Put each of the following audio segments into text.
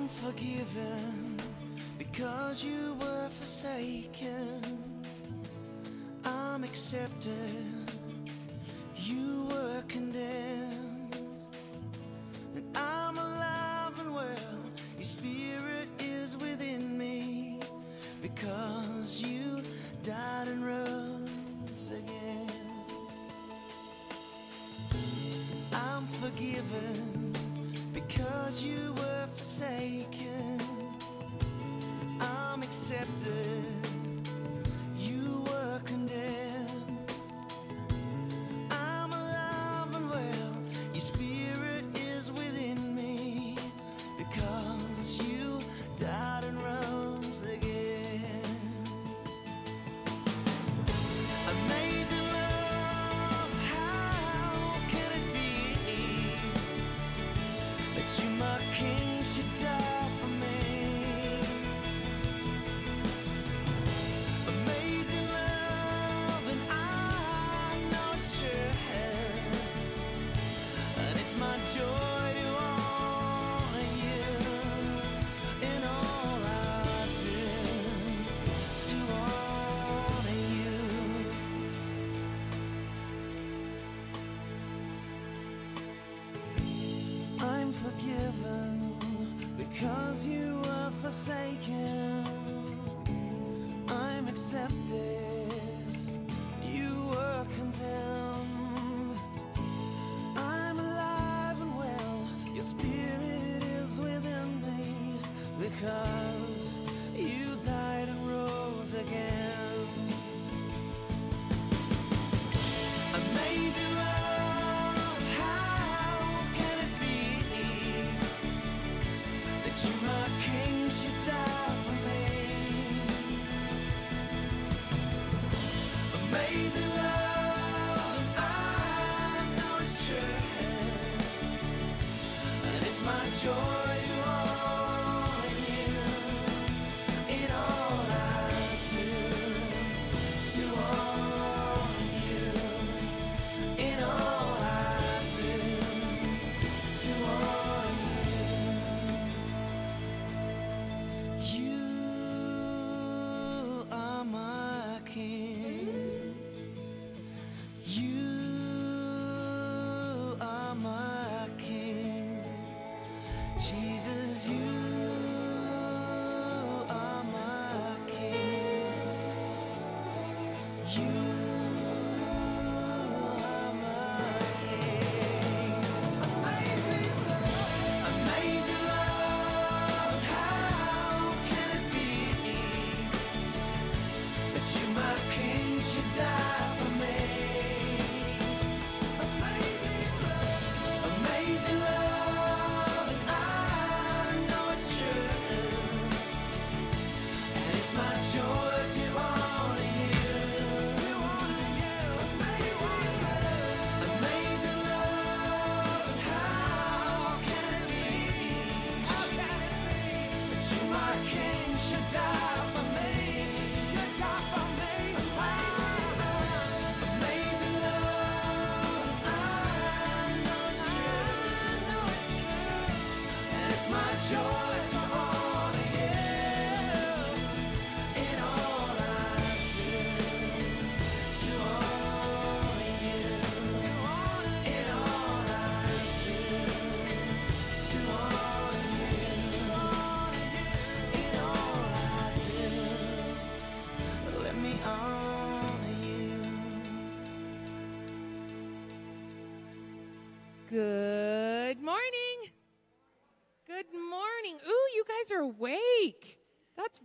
unforgiven because you were forsaken. I'm accepted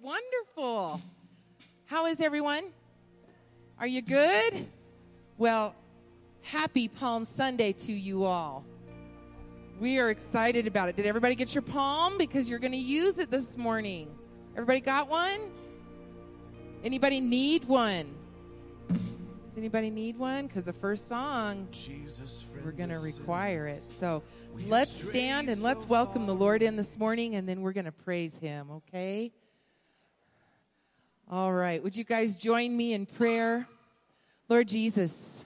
wonderful. How is everyone? Are you good? Well, happy Palm Sunday to you all. We are excited about it. Did everybody get your palm? Because you're going to use it this morning. Everybody got one? Anybody need one? Does anybody need one? Because the first song, Jesus, we're going to require it. So let's stand and let's welcome the Lord in this morning, and then we're going to praise him, okay? All right. Would you guys join me in prayer? Lord Jesus,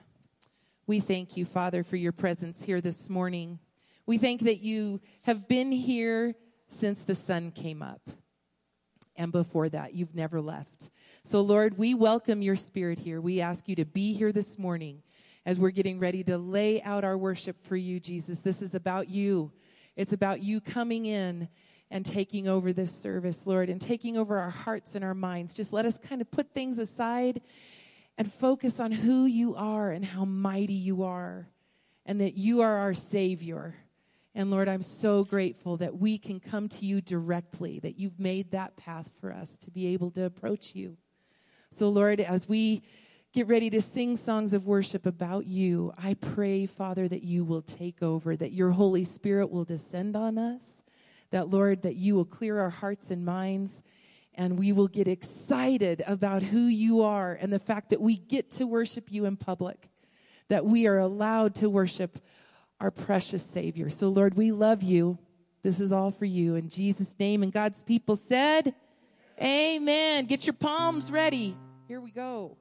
we thank you, Father, for your presence here this morning. We thank that you have been here since the sun came up. And before that, you've never left. So, Lord, we welcome your spirit here. We ask you to be here this morning as we're getting ready to lay out our worship for you, Jesus. This is about you. It's about you coming in and taking over this service, Lord, and taking over our hearts and our minds. Just let us kind of put things aside and focus on who you are and how mighty you are, and that you are our Savior. And Lord, I'm so grateful that we can come to you directly, that you've made that path for us to be able to approach you. So, Lord, as we get ready to sing songs of worship about you, I pray, Father, that you will take over, that your Holy Spirit will descend on us, that, Lord, that you will clear our hearts and minds, and we will get excited about who you are and the fact that we get to worship you in public, that we are allowed to worship our precious Savior. So, Lord, we love you. This is all for you. In Jesus' name, and God's people said, Amen. Get your palms ready. Here we go.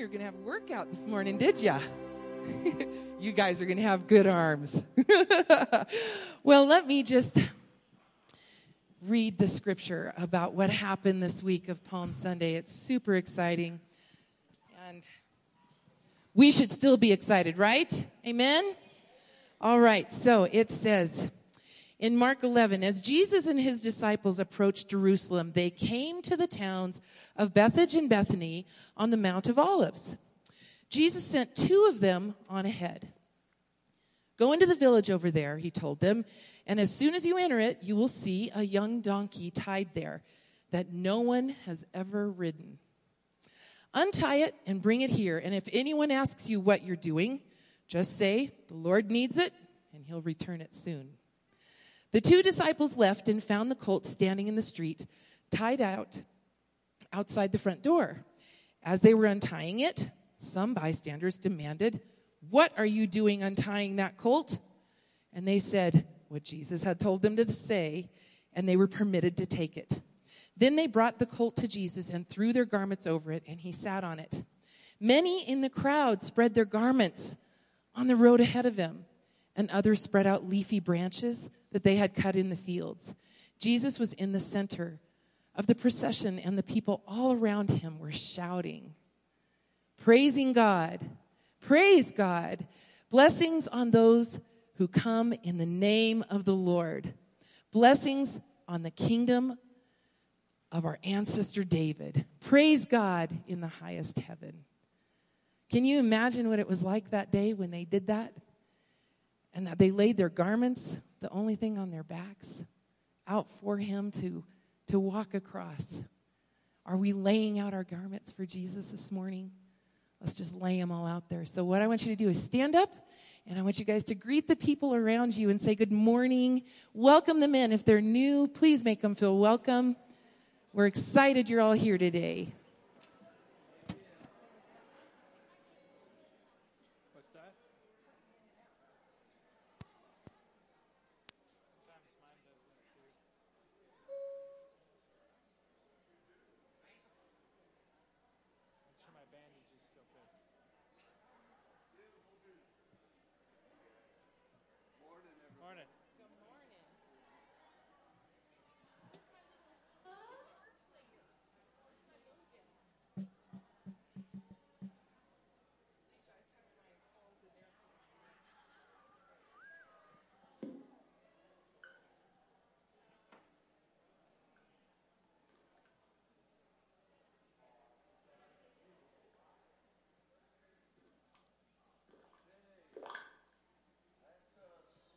We were going to have a workout this morning, did ya? you guys are going to have good arms. well, let me just read the scripture about what happened this week of Palm Sunday. It's super exciting. And we should still be excited, right? Amen? All right, so it says in Mark 11, as Jesus and his disciples approached Jerusalem, they came to the towns of Bethphage and Bethany on the Mount of Olives. Jesus sent two of them on ahead. Go into the village over there, he told them, and as soon as you enter it, you will see a young donkey tied there that no one has ever ridden. Untie it and bring it here, and if anyone asks you what you're doing, just say, The Lord needs it, and he'll return it soon. The two disciples left and found the colt standing in the street, tied out outside the front door. As they were untying it, some bystanders demanded, What are you doing untying that colt? And they said what Jesus had told them to say, and they were permitted to take it. Then they brought the colt to Jesus and threw their garments over it, and he sat on it. Many in the crowd spread their garments on the road ahead of him, and others spread out leafy branches that they had cut in the fields. Jesus was in the center of the procession, and the people all around him were shouting, praising God. Praise God. Blessings on those who come in the name of the Lord. Blessings on the kingdom of our ancestor David. Praise God in the highest heaven. Can you imagine what it was like that day when they did that? And that they laid their garments, the only thing on their backs, out for him to, to walk across. Are we laying out our garments for Jesus this morning? Let's just lay them all out there. So, what I want you to do is stand up, and I want you guys to greet the people around you and say good morning. Welcome them in. If they're new, please make them feel welcome. We're excited you're all here today.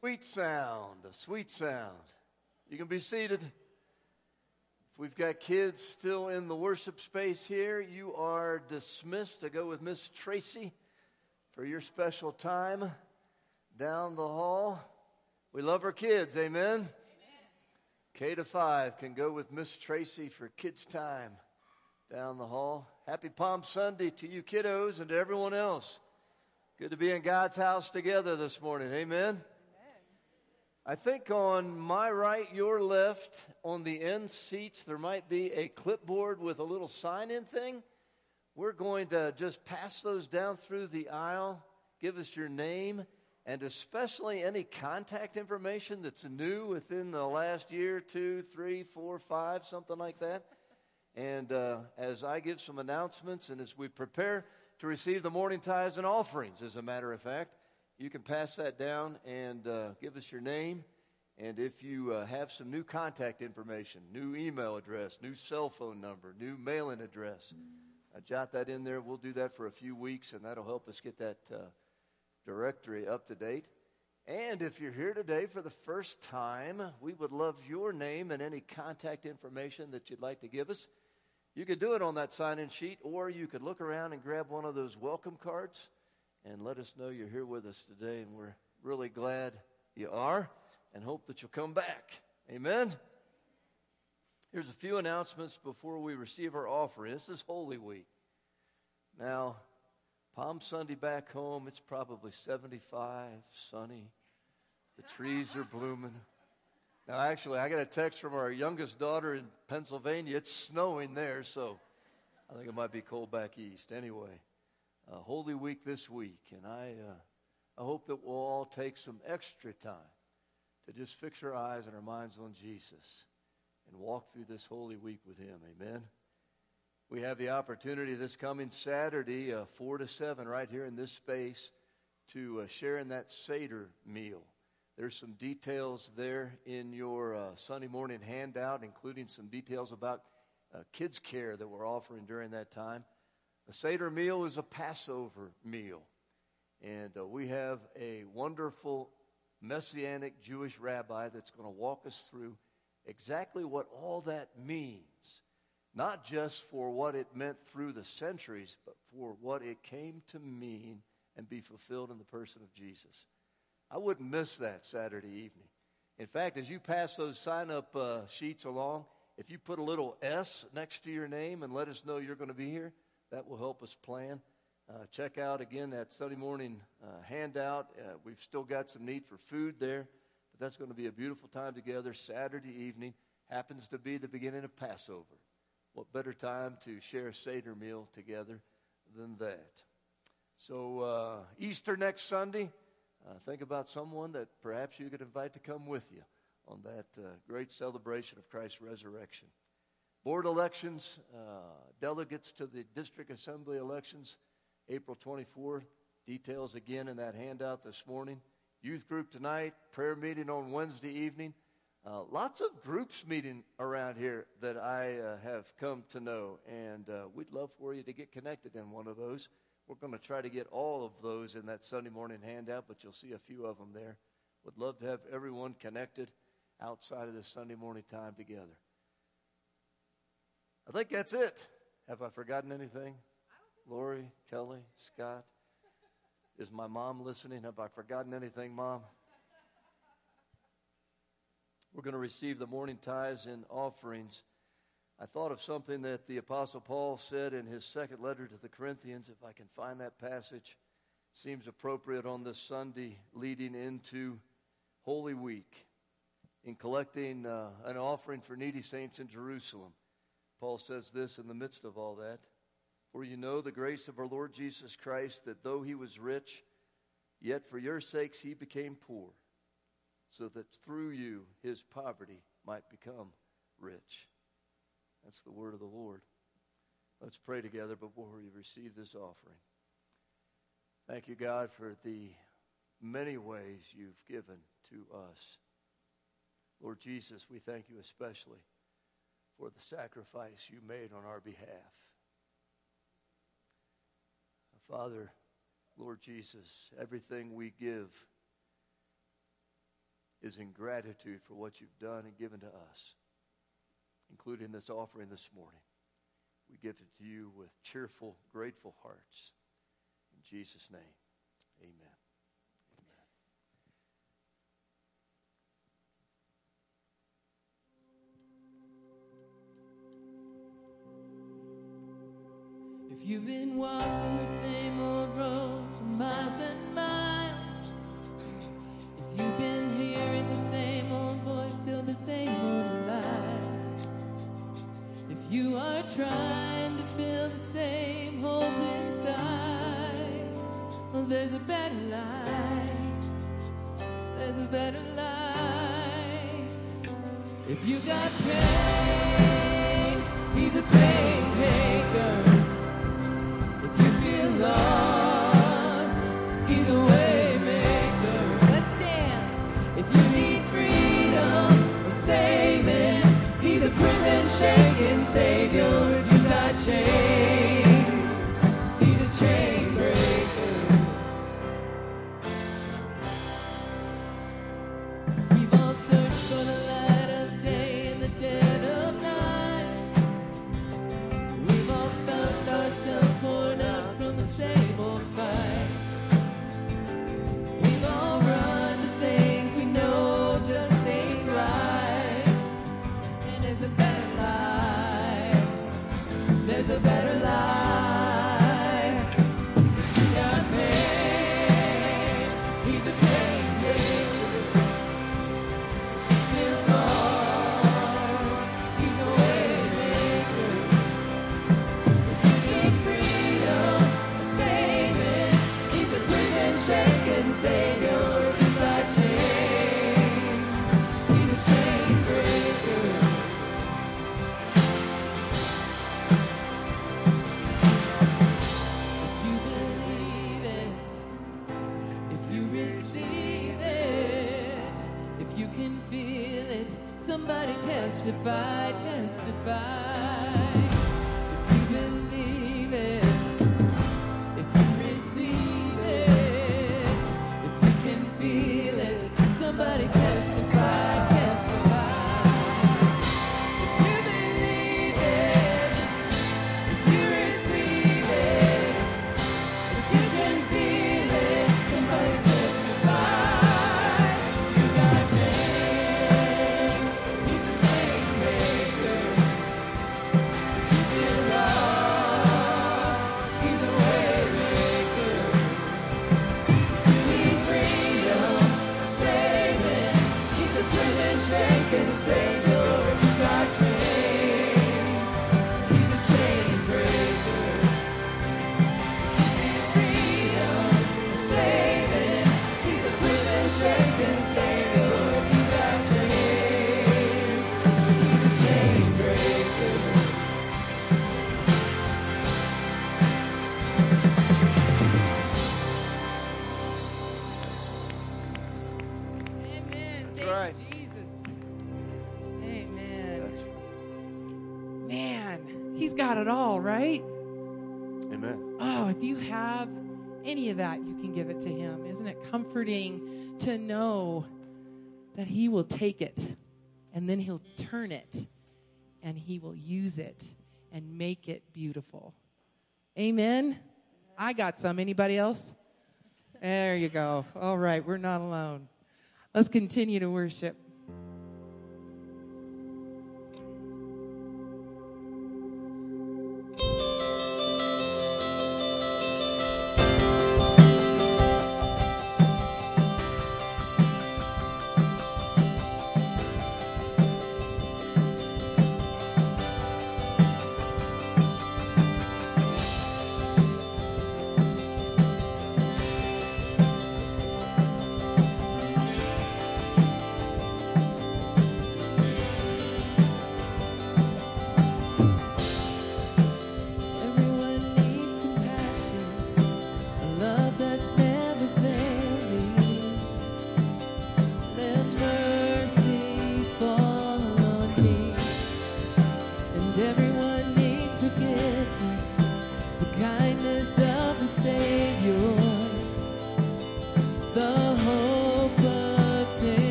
Sweet sound, a sweet sound. You can be seated. If we've got kids still in the worship space here, you are dismissed to go with Miss Tracy for your special time down the hall. We love our kids, amen? K to 5 can go with Miss Tracy for kids' time down the hall. Happy Palm Sunday to you kiddos and to everyone else. Good to be in God's house together this morning, amen? I think on my right, your left, on the end seats, there might be a clipboard with a little sign in thing. We're going to just pass those down through the aisle. Give us your name and especially any contact information that's new within the last year, two, three, four, five, something like that. And uh, as I give some announcements and as we prepare to receive the morning tithes and offerings, as a matter of fact. You can pass that down and uh, give us your name. And if you uh, have some new contact information, new email address, new cell phone number, new mailing address, uh, jot that in there. We'll do that for a few weeks, and that'll help us get that uh, directory up to date. And if you're here today for the first time, we would love your name and any contact information that you'd like to give us. You could do it on that sign in sheet, or you could look around and grab one of those welcome cards and let us know you're here with us today. And we're really glad you are and hope that you'll come back. Amen. Here's a few announcements before we receive our offering. This is Holy Week. Now, Palm Sunday back home, it's probably 75, sunny. The trees are blooming. Now, actually, I got a text from our youngest daughter in Pennsylvania. It's snowing there, so I think it might be cold back east. Anyway, uh, Holy Week this week, and I, uh, I hope that we'll all take some extra time to just fix our eyes and our minds on Jesus and walk through this Holy Week with Him. Amen. We have the opportunity this coming Saturday, uh, 4 to 7, right here in this space, to uh, share in that Seder meal. There's some details there in your uh, Sunday morning handout, including some details about uh, kids' care that we're offering during that time. A Seder meal is a Passover meal. And uh, we have a wonderful Messianic Jewish rabbi that's going to walk us through exactly what all that means. Not just for what it meant through the centuries, but for what it came to mean and be fulfilled in the person of Jesus. I wouldn't miss that Saturday evening. In fact, as you pass those sign up uh, sheets along, if you put a little S next to your name and let us know you're going to be here, that will help us plan. Uh, check out again that Sunday morning uh, handout. Uh, we've still got some need for food there, but that's going to be a beautiful time together Saturday evening. Happens to be the beginning of Passover. What better time to share a Seder meal together than that? So, uh, Easter next Sunday, uh, think about someone that perhaps you could invite to come with you on that uh, great celebration of Christ's resurrection. Board elections, uh, delegates to the district assembly elections, April 24th. Details again in that handout this morning. Youth group tonight, prayer meeting on Wednesday evening. Uh, lots of groups meeting around here that I uh, have come to know, and uh, we'd love for you to get connected in one of those. We're going to try to get all of those in that Sunday morning handout, but you'll see a few of them there. Would love to have everyone connected outside of this Sunday morning time together. I think that's it. Have I forgotten anything? Lori, Kelly, Scott? Is my mom listening? Have I forgotten anything, Mom? We're going to receive the morning tithes and offerings. I thought of something that the Apostle Paul said in his second letter to the Corinthians. If I can find that passage, seems appropriate on this Sunday leading into Holy Week in collecting uh, an offering for needy saints in Jerusalem. Paul says this in the midst of all that For you know the grace of our Lord Jesus Christ, that though he was rich, yet for your sakes he became poor, so that through you his poverty might become rich. That's the word of the Lord. Let's pray together before we receive this offering. Thank you, God, for the many ways you've given to us. Lord Jesus, we thank you especially for the sacrifice you made on our behalf. Father, Lord Jesus, everything we give is in gratitude for what you've done and given to us, including this offering this morning. We give it to you with cheerful, grateful hearts. In Jesus' name, amen. If you've been walking the same old road for miles and miles, if you've been hearing the same old voice, still the same old lies, if you are trying to fill the same holes inside, well, there's a better life. There's a better life. If you got pain, he's a pain taker. forsaken Savior, you've not changed. comforting to know that He will take it and then He'll turn it and He will use it and make it beautiful. Amen. I got some. Anybody else? There you go. All right, we're not alone. Let's continue to worship.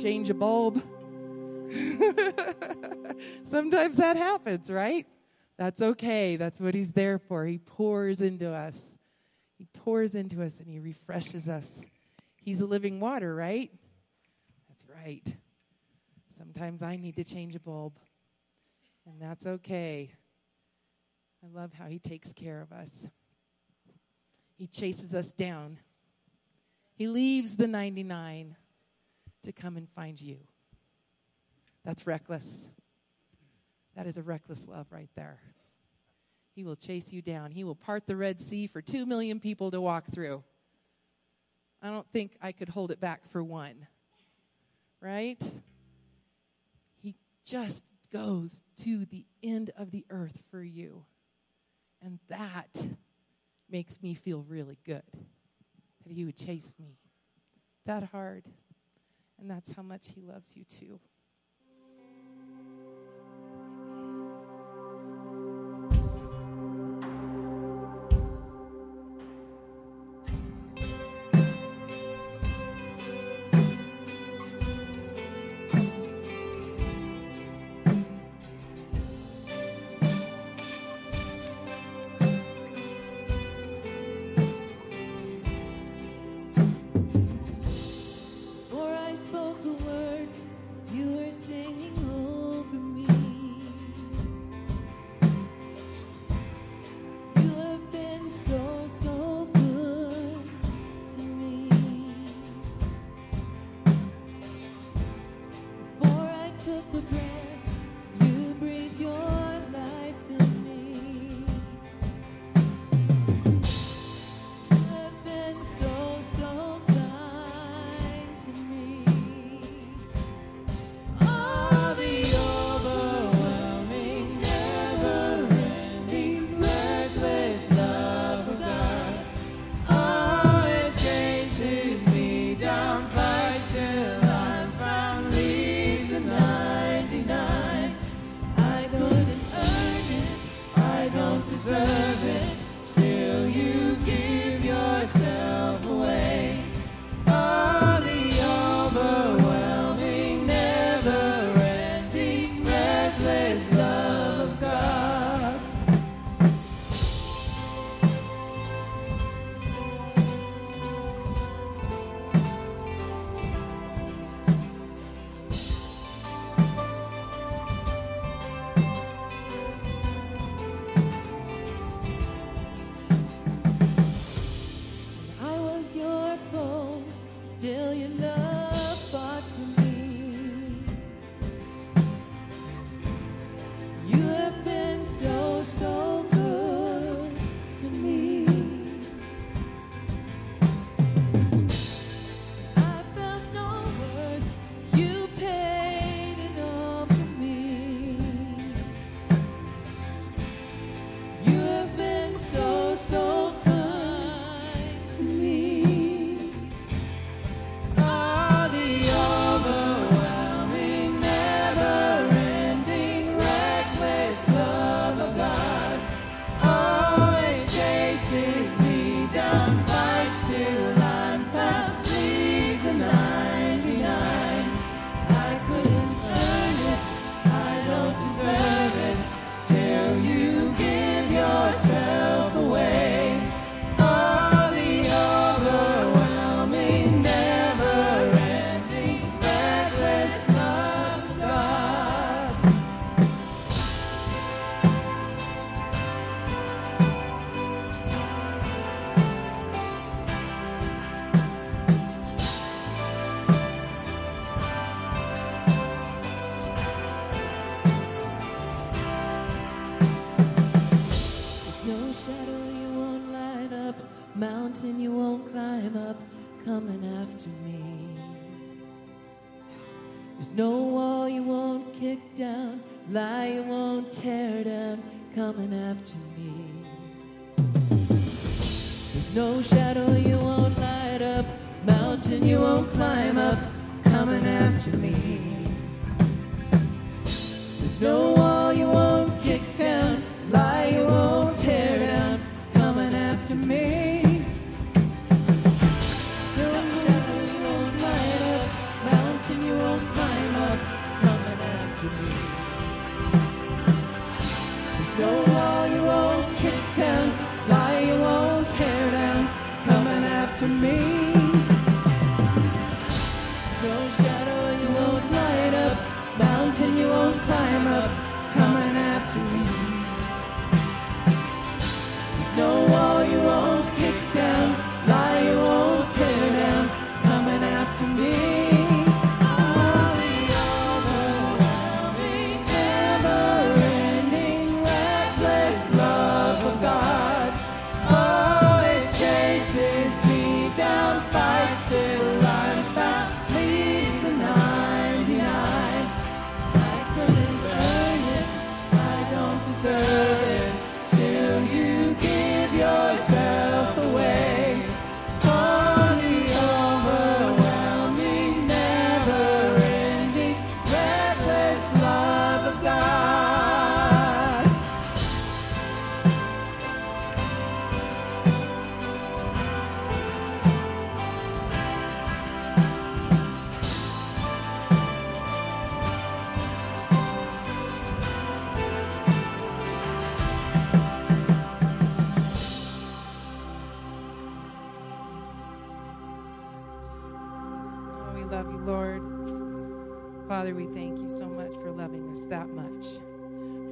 Change a bulb? Sometimes that happens, right? That's okay. That's what he's there for. He pours into us. He pours into us and he refreshes us. He's a living water, right? That's right. Sometimes I need to change a bulb, and that's okay. I love how he takes care of us. He chases us down. He leaves the 99 to come and find you. That's reckless. That is a reckless love right there. He will chase you down. He will part the Red Sea for two million people to walk through. I don't think I could hold it back for one. Right? He just goes to the end of the earth for you. And that makes me feel really good that he would chase me that hard. And that's how much he loves you too.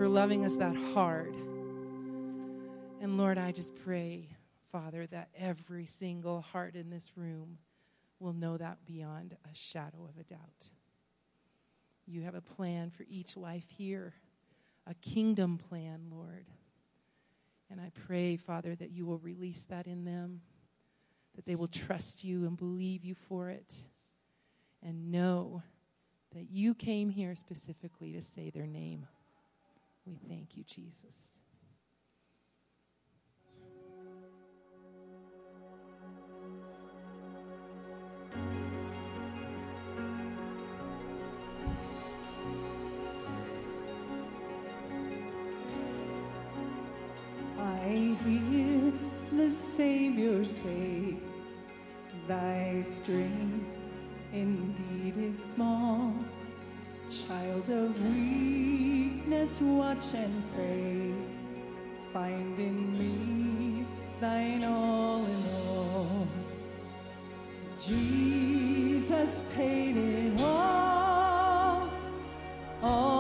Loving us that hard. And Lord, I just pray, Father, that every single heart in this room will know that beyond a shadow of a doubt. You have a plan for each life here, a kingdom plan, Lord. And I pray, Father, that you will release that in them, that they will trust you and believe you for it, and know that you came here specifically to say their name. We thank you, Jesus. I hear the Savior say, Thy strength indeed is small. Child of weakness, watch and pray. Find in me thine all in all. Jesus paid it all. All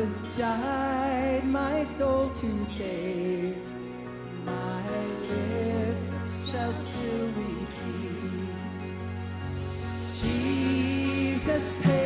Jesus died my soul to save. My lips shall still repeat. Jesus paid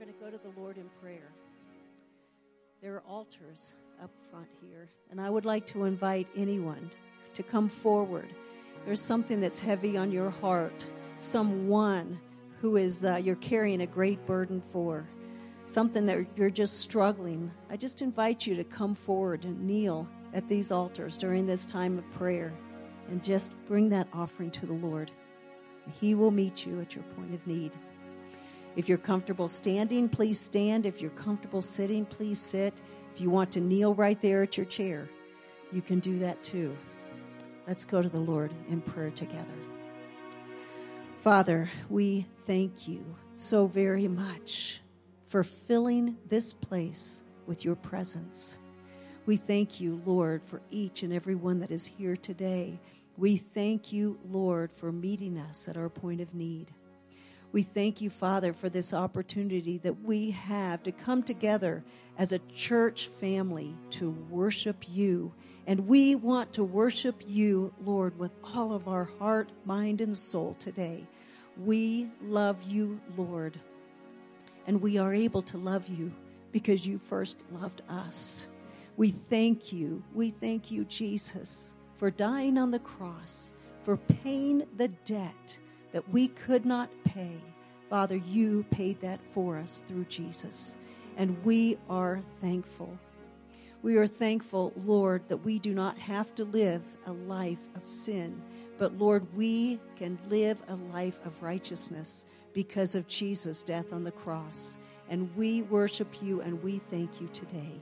We're going to go to the Lord in prayer. There are altars up front here, and I would like to invite anyone to come forward. There's something that's heavy on your heart, someone who is uh, you're carrying a great burden for, something that you're just struggling. I just invite you to come forward and kneel at these altars during this time of prayer and just bring that offering to the Lord. He will meet you at your point of need. If you're comfortable standing, please stand. If you're comfortable sitting, please sit. If you want to kneel right there at your chair, you can do that too. Let's go to the Lord in prayer together. Father, we thank you so very much for filling this place with your presence. We thank you, Lord, for each and every one that is here today. We thank you, Lord, for meeting us at our point of need. We thank you, Father, for this opportunity that we have to come together as a church family to worship you. And we want to worship you, Lord, with all of our heart, mind, and soul today. We love you, Lord. And we are able to love you because you first loved us. We thank you. We thank you, Jesus, for dying on the cross, for paying the debt that we could not pay. Father, you paid that for us through Jesus, and we are thankful. We are thankful, Lord, that we do not have to live a life of sin, but Lord, we can live a life of righteousness because of Jesus' death on the cross. And we worship you and we thank you today.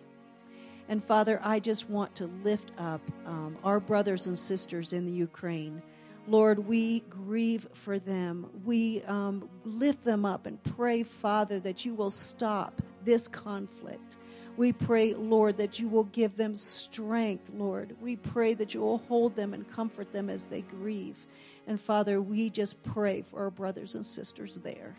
And Father, I just want to lift up um, our brothers and sisters in the Ukraine. Lord, we grieve for them. We um, lift them up and pray, Father, that you will stop this conflict. We pray, Lord, that you will give them strength, Lord. We pray that you will hold them and comfort them as they grieve. And Father, we just pray for our brothers and sisters there.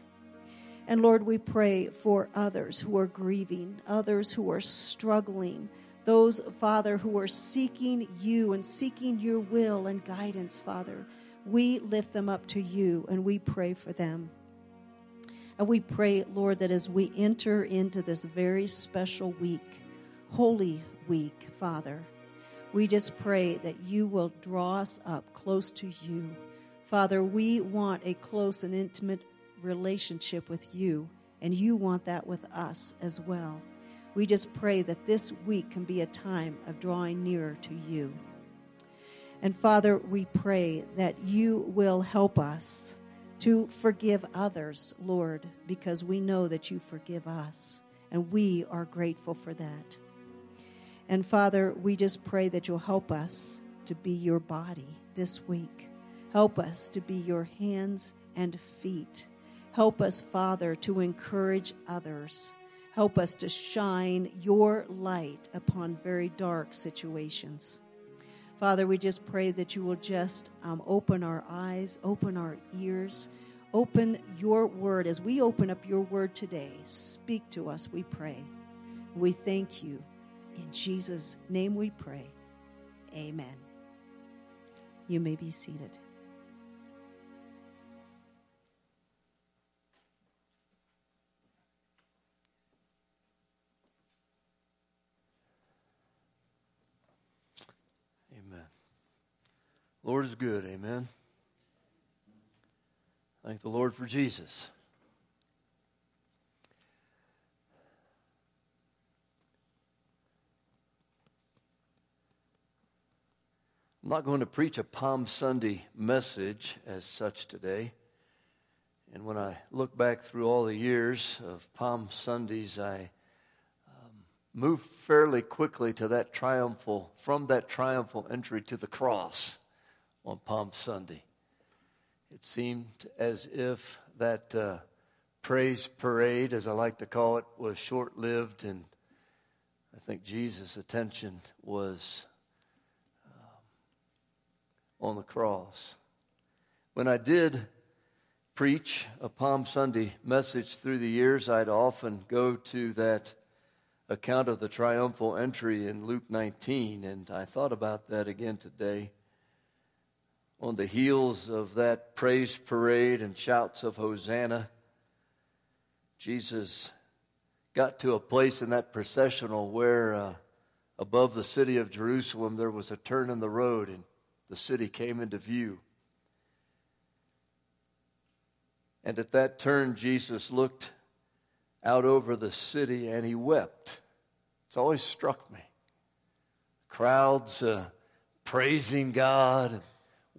And Lord, we pray for others who are grieving, others who are struggling, those, Father, who are seeking you and seeking your will and guidance, Father. We lift them up to you and we pray for them. And we pray, Lord, that as we enter into this very special week, Holy Week, Father, we just pray that you will draw us up close to you. Father, we want a close and intimate relationship with you, and you want that with us as well. We just pray that this week can be a time of drawing nearer to you. And Father, we pray that you will help us to forgive others, Lord, because we know that you forgive us, and we are grateful for that. And Father, we just pray that you'll help us to be your body this week. Help us to be your hands and feet. Help us, Father, to encourage others. Help us to shine your light upon very dark situations. Father, we just pray that you will just um, open our eyes, open our ears, open your word. As we open up your word today, speak to us, we pray. We thank you. In Jesus' name we pray. Amen. You may be seated. Lord is good. Amen. Thank the Lord for Jesus. I'm not going to preach a Palm Sunday message as such today. And when I look back through all the years of Palm Sundays, I um, fairly quickly to that triumphal, from that triumphal entry to the cross on Palm Sunday. It seemed as if that uh, praise parade, as I like to call it, was short lived, and I think Jesus' attention was on the cross. When I did preach a Palm Sunday message through the years, I'd often go to that account of the triumphal entry in Luke 19, and I thought about that again today. On the heels of that praise parade and shouts of Hosanna, Jesus got to a place in that processional where uh, above the city of Jerusalem there was a turn in the road and the city came into view. And at that turn, Jesus looked out over the city and he wept. It's always struck me. Crowds uh, praising God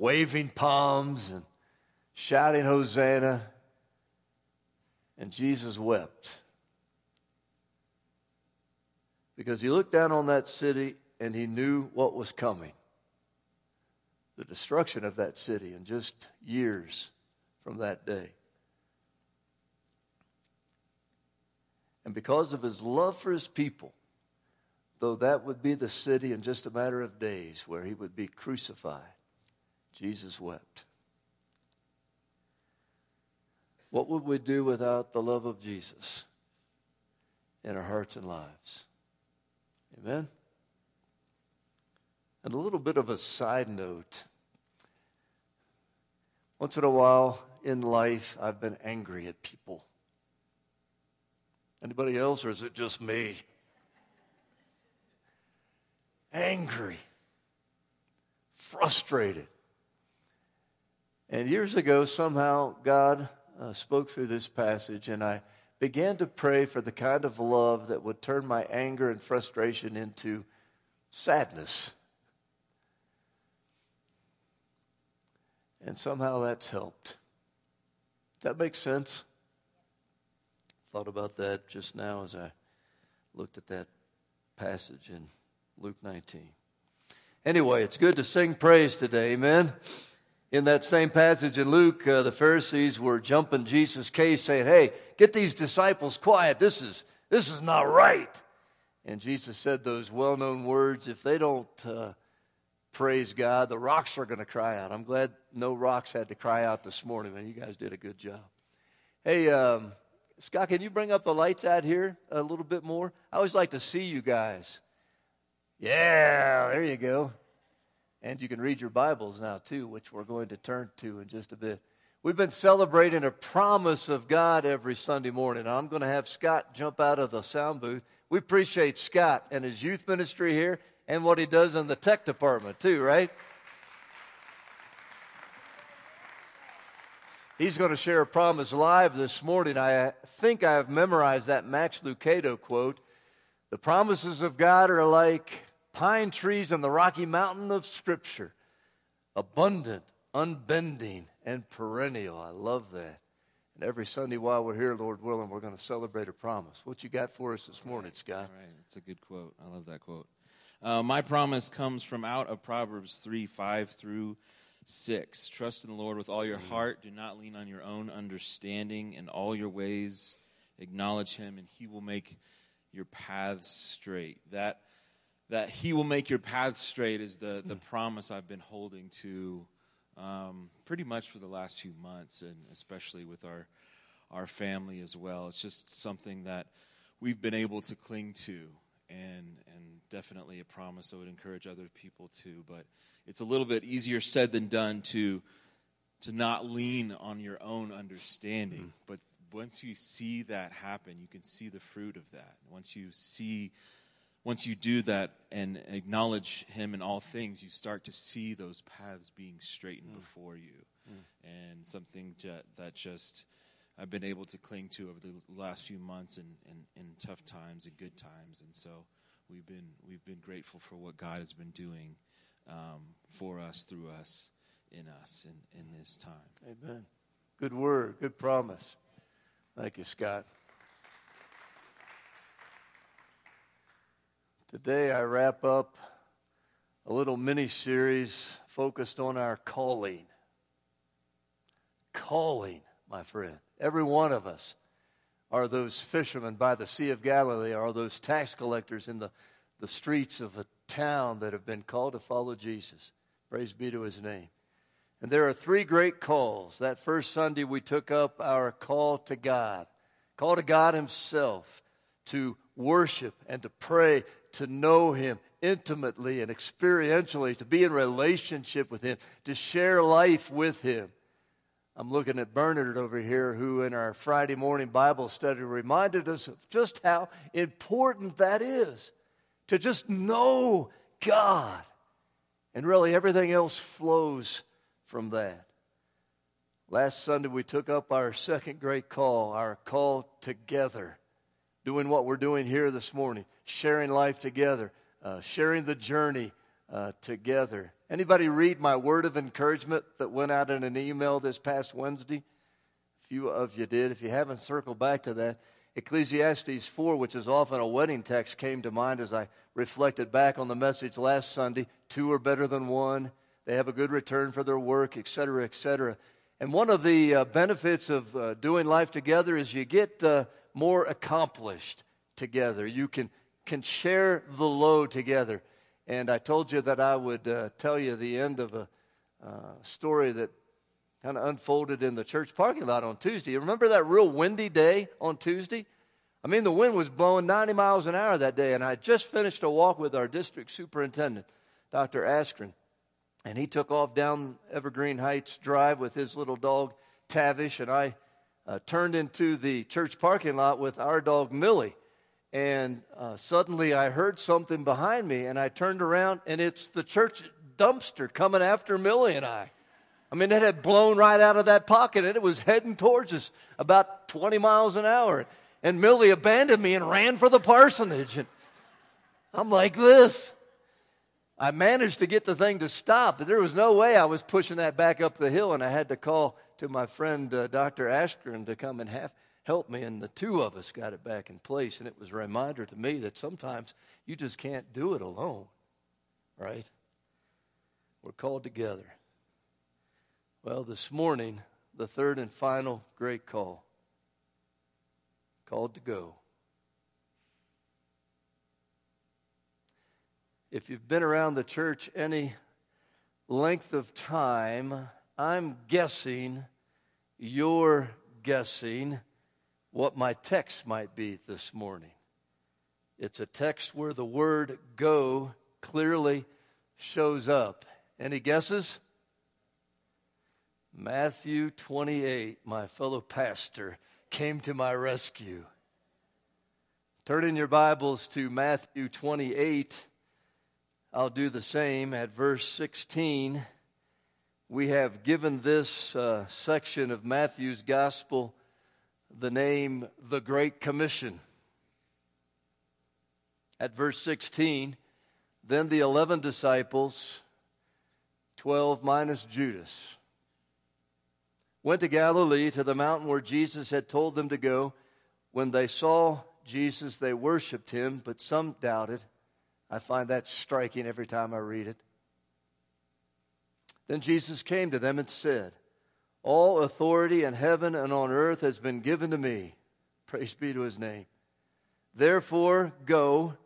waving palms and shouting Hosanna. And Jesus wept. Because he looked down on that city and he knew what was coming the destruction of that city in just years from that day. And because of his love for his people, though that would be the city in just a matter of days where he would be crucified, Jesus wept. What would we do without the love of Jesus in our hearts and lives? Amen? And a little bit of a side note. Once in a while in life, I've been angry at people. Anybody else, or is it just me? Angry, frustrated. And years ago, somehow, God uh, spoke through this passage, and I began to pray for the kind of love that would turn my anger and frustration into sadness. And somehow that's helped. Does that make sense? Thought about that just now as I looked at that passage in Luke 19. Anyway, it's good to sing praise today, amen. In that same passage in Luke, uh, the Pharisees were jumping Jesus' case, saying, "Hey, get these disciples quiet. This is this is not right." And Jesus said those well-known words: "If they don't uh, praise God, the rocks are going to cry out." I'm glad no rocks had to cry out this morning, and you guys did a good job. Hey, um, Scott, can you bring up the lights out here a little bit more? I always like to see you guys. Yeah, there you go. And you can read your Bibles now, too, which we're going to turn to in just a bit. We've been celebrating a promise of God every Sunday morning. I'm going to have Scott jump out of the sound booth. We appreciate Scott and his youth ministry here and what he does in the tech department, too, right? He's going to share a promise live this morning. I think I have memorized that Max Lucado quote. The promises of God are like pine trees in the Rocky Mountain of Scripture abundant, unbending, and perennial. I love that. And every Sunday while we're here, Lord willing, we're going to celebrate a promise. What you got for us this morning, Scott? All right, it's a good quote. I love that quote. Uh, my promise comes from out of Proverbs 3 5 through 6. Trust in the Lord with all your heart. Do not lean on your own understanding. In all your ways, acknowledge him, and he will make your paths straight. That, that he will make your path straight is the, the promise I've been holding to um, pretty much for the last few months, and especially with our, our family as well. It's just something that we've been able to cling to and and definitely a promise I would encourage other people to. But it's a little bit easier said than done to to not lean on your own understanding. But once you see that happen, you can see the fruit of that. Once you see once you do that and acknowledge him in all things, you start to see those paths being straightened before you. And something that just I've been able to cling to over the last few months in, in, in tough times and good times. And so we've been, we've been grateful for what God has been doing um, for us, through us, in us in, in this time. Amen. Good word, good promise. Thank you, Scott. Today I wrap up a little mini series focused on our calling. Calling, my friend. Every one of us are those fishermen by the Sea of Galilee, are those tax collectors in the, the streets of a town that have been called to follow Jesus. Praise be to his name. And there are three great calls. That first Sunday, we took up our call to God, call to God Himself to worship and to pray, to know Him intimately and experientially, to be in relationship with Him, to share life with Him. I'm looking at Bernard over here, who in our Friday morning Bible study reminded us of just how important that is to just know God. And really, everything else flows from that. Last Sunday, we took up our second great call, our call together, doing what we're doing here this morning, sharing life together, uh, sharing the journey uh, together. Anybody read my word of encouragement that went out in an email this past Wednesday? A few of you did. If you haven't, circle back to that. Ecclesiastes 4, which is often a wedding text, came to mind as I reflected back on the message last Sunday. Two are better than one. They have a good return for their work, etc., etc. And one of the uh, benefits of uh, doing life together is you get uh, more accomplished together. You can, can share the load together. And I told you that I would uh, tell you the end of a uh, story that kind of unfolded in the church parking lot on Tuesday. You remember that real windy day on Tuesday? I mean, the wind was blowing 90 miles an hour that day, and I just finished a walk with our district superintendent, Dr. Askren. And he took off down Evergreen Heights Drive with his little dog, Tavish, and I uh, turned into the church parking lot with our dog, Millie. And uh, suddenly I heard something behind me, and I turned around, and it's the church dumpster coming after Millie and I. I mean, it had blown right out of that pocket, and it was heading towards us about 20 miles an hour. And Millie abandoned me and ran for the parsonage. And I'm like this. I managed to get the thing to stop, but there was no way I was pushing that back up the hill, and I had to call to my friend uh, Dr. Askren to come and have, help me, and the two of us got it back in place. And it was a reminder to me that sometimes you just can't do it alone, right? We're called together. Well, this morning, the third and final great call called to go. If you've been around the church any length of time, I'm guessing you're guessing what my text might be this morning. It's a text where the word go clearly shows up. Any guesses? Matthew 28, my fellow pastor, came to my rescue. Turn in your Bibles to Matthew 28. I'll do the same at verse 16. We have given this uh, section of Matthew's gospel the name the Great Commission. At verse 16, then the 11 disciples, 12 minus Judas, went to Galilee to the mountain where Jesus had told them to go. When they saw Jesus, they worshiped him, but some doubted. I find that striking every time I read it. Then Jesus came to them and said, All authority in heaven and on earth has been given to me. Praise be to his name. Therefore, go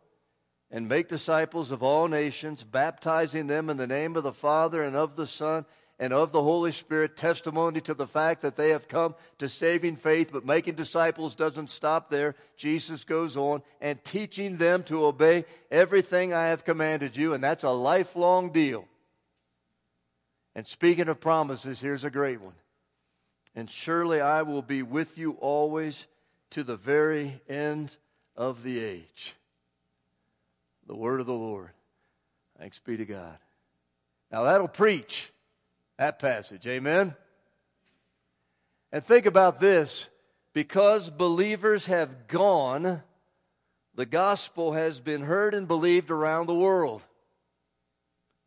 and make disciples of all nations, baptizing them in the name of the Father and of the Son and of the Holy Spirit, testimony to the fact that they have come to saving faith, but making disciples doesn't stop there. Jesus goes on and teaching them to obey everything I have commanded you, and that's a lifelong deal. And speaking of promises, here's a great one. And surely I will be with you always to the very end of the age. The word of the Lord. Thanks be to God. Now that'll preach that passage. Amen? And think about this because believers have gone, the gospel has been heard and believed around the world.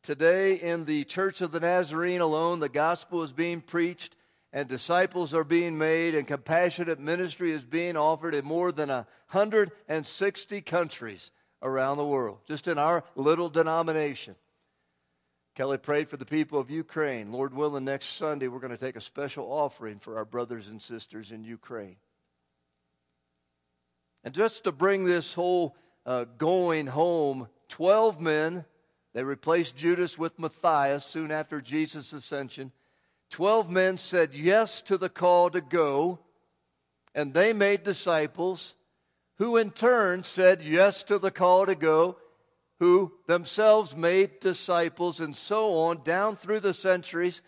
Today, in the Church of the Nazarene alone, the gospel is being preached and disciples are being made, and compassionate ministry is being offered in more than 160 countries around the world, just in our little denomination. Kelly prayed for the people of Ukraine. Lord willing, next Sunday we're going to take a special offering for our brothers and sisters in Ukraine. And just to bring this whole uh, going home, 12 men, they replaced Judas with Matthias soon after Jesus' ascension. 12 men said yes to the call to go, and they made disciples who in turn said yes to the call to go who themselves made disciples and so on down through the centuries.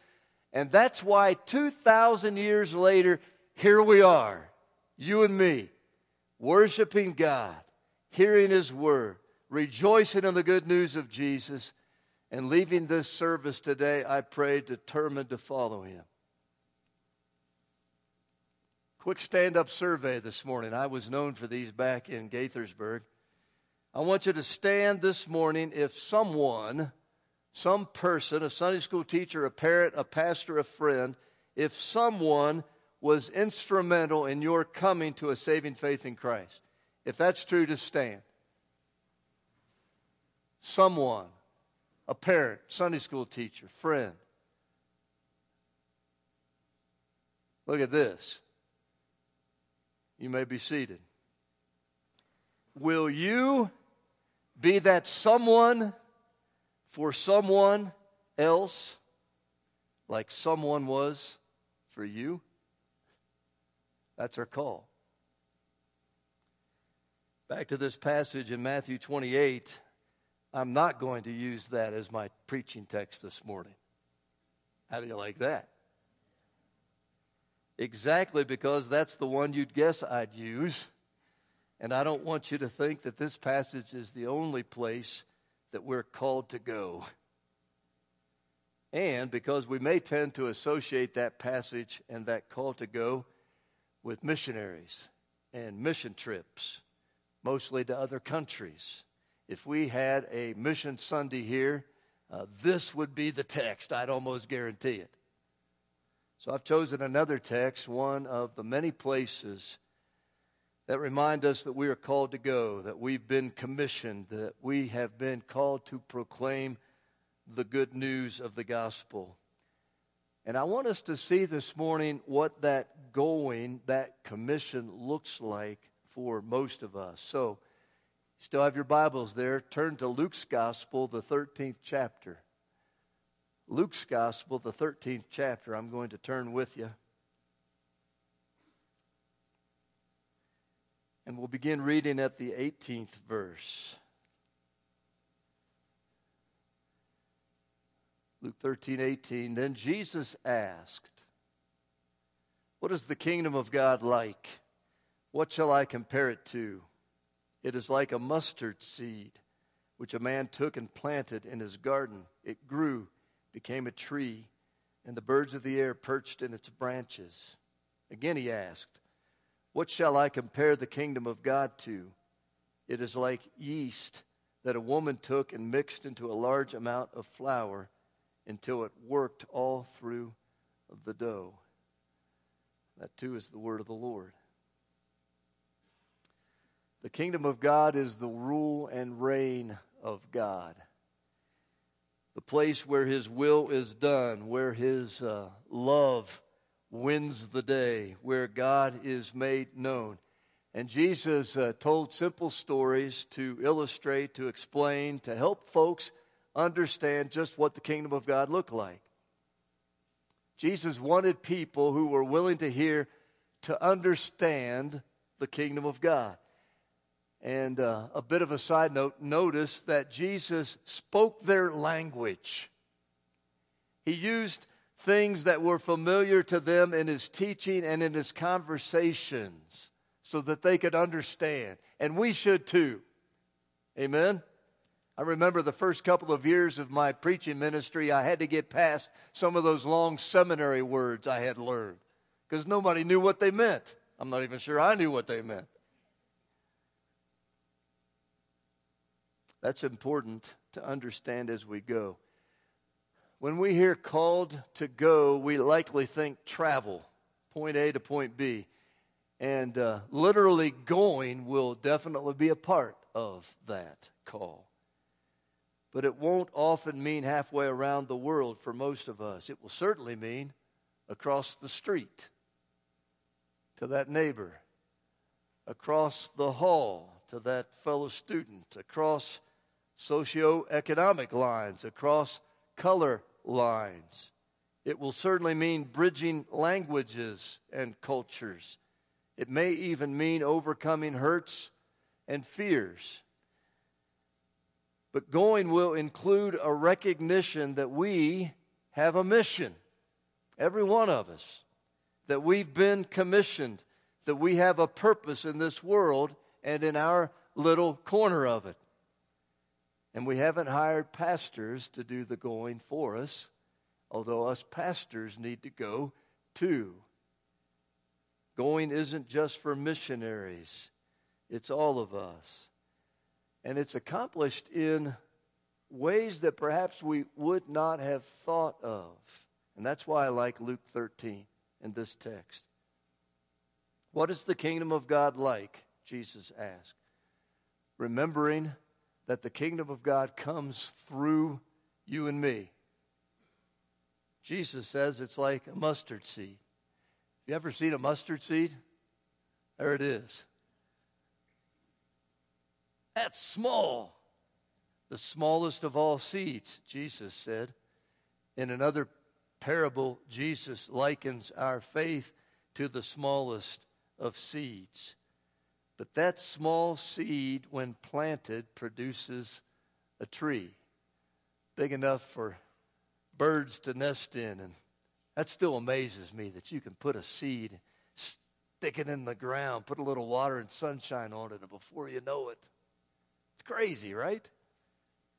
And that's why 2,000 years later, here we are, you and me, worshiping God, hearing His Word, rejoicing in the good news of Jesus, and leaving this service today, I pray, determined to follow Him. Quick stand up survey this morning. I was known for these back in Gaithersburg. I want you to stand this morning if someone, some person, a Sunday school teacher, a parent, a pastor, a friend, if someone was instrumental in your coming to a saving faith in Christ. If that's true, just stand. Someone, a parent, Sunday school teacher, friend. Look at this. You may be seated. Will you be that someone for someone else like someone was for you? That's our call. Back to this passage in Matthew 28. I'm not going to use that as my preaching text this morning. How do you like that? Exactly because that's the one you'd guess I'd use. And I don't want you to think that this passage is the only place that we're called to go. And because we may tend to associate that passage and that call to go with missionaries and mission trips, mostly to other countries. If we had a Mission Sunday here, uh, this would be the text, I'd almost guarantee it. So I've chosen another text, one of the many places that remind us that we are called to go, that we've been commissioned, that we have been called to proclaim the good news of the gospel. And I want us to see this morning what that going, that commission looks like for most of us. So, still have your Bibles there. Turn to Luke's Gospel, the 13th chapter. Luke's Gospel, the 13th chapter. I'm going to turn with you. And we'll begin reading at the 18th verse. Luke 13, 18. Then Jesus asked, What is the kingdom of God like? What shall I compare it to? It is like a mustard seed, which a man took and planted in his garden. It grew, became a tree, and the birds of the air perched in its branches. Again he asked, What shall I compare the kingdom of God to? It is like yeast that a woman took and mixed into a large amount of flour until it worked all through the dough. That too is the word of the Lord. The kingdom of God is the rule and reign of God. The place where His will is done, where His uh, love wins the day, where God is made known. And Jesus uh, told simple stories to illustrate, to explain, to help folks understand just what the kingdom of God looked like. Jesus wanted people who were willing to hear to understand the kingdom of God. And uh, a bit of a side note notice that Jesus spoke their language. He used things that were familiar to them in his teaching and in his conversations so that they could understand. And we should too. Amen? I remember the first couple of years of my preaching ministry, I had to get past some of those long seminary words I had learned because nobody knew what they meant. I'm not even sure I knew what they meant. That's important to understand as we go. When we hear called to go, we likely think travel, point A to point B. And uh, literally going will definitely be a part of that call. But it won't often mean halfway around the world for most of us. It will certainly mean across the street to that neighbor, across the hall to that fellow student, across socioeconomic lines, across color lines. It will certainly mean bridging languages and cultures. It may even mean overcoming hurts and fears. But going will include a recognition that we have a mission. every one of us, that we've been commissioned, that we have a purpose in this world and in our little corner of it. And we haven't hired pastors to do the going for us, although us pastors need to go too. Going isn't just for missionaries, it's all of us. And it's accomplished in ways that perhaps we would not have thought of. And that's why I like Luke 13 in this text. What is the kingdom of God like? Jesus asked. Remembering that the kingdom of God comes through you and me. Jesus says it's like a mustard seed. Have you ever seen a mustard seed? There it is. That's small. The smallest of all seeds, Jesus said. In another parable, Jesus likens our faith to the smallest of seeds. But that small seed, when planted, produces a tree big enough for birds to nest in. And that still amazes me that you can put a seed, stick it in the ground, put a little water and sunshine on it, and before you know it, it's crazy, right?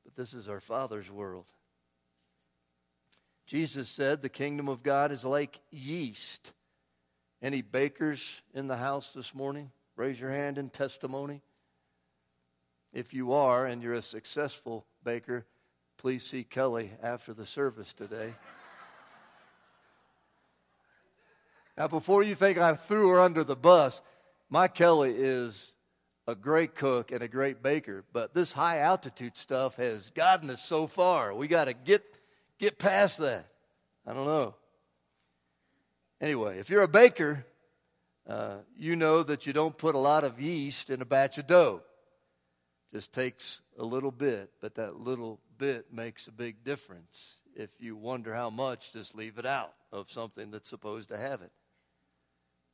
But this is our Father's world. Jesus said the kingdom of God is like yeast. Any bakers in the house this morning? Raise your hand in testimony. If you are and you're a successful baker, please see Kelly after the service today. now, before you think I threw her under the bus, my Kelly is a great cook and a great baker, but this high altitude stuff has gotten us so far. We got to get get past that. I don't know. Anyway, if you're a baker, uh, you know that you don't put a lot of yeast in a batch of dough. Just takes a little bit, but that little bit makes a big difference. If you wonder how much, just leave it out of something that's supposed to have it.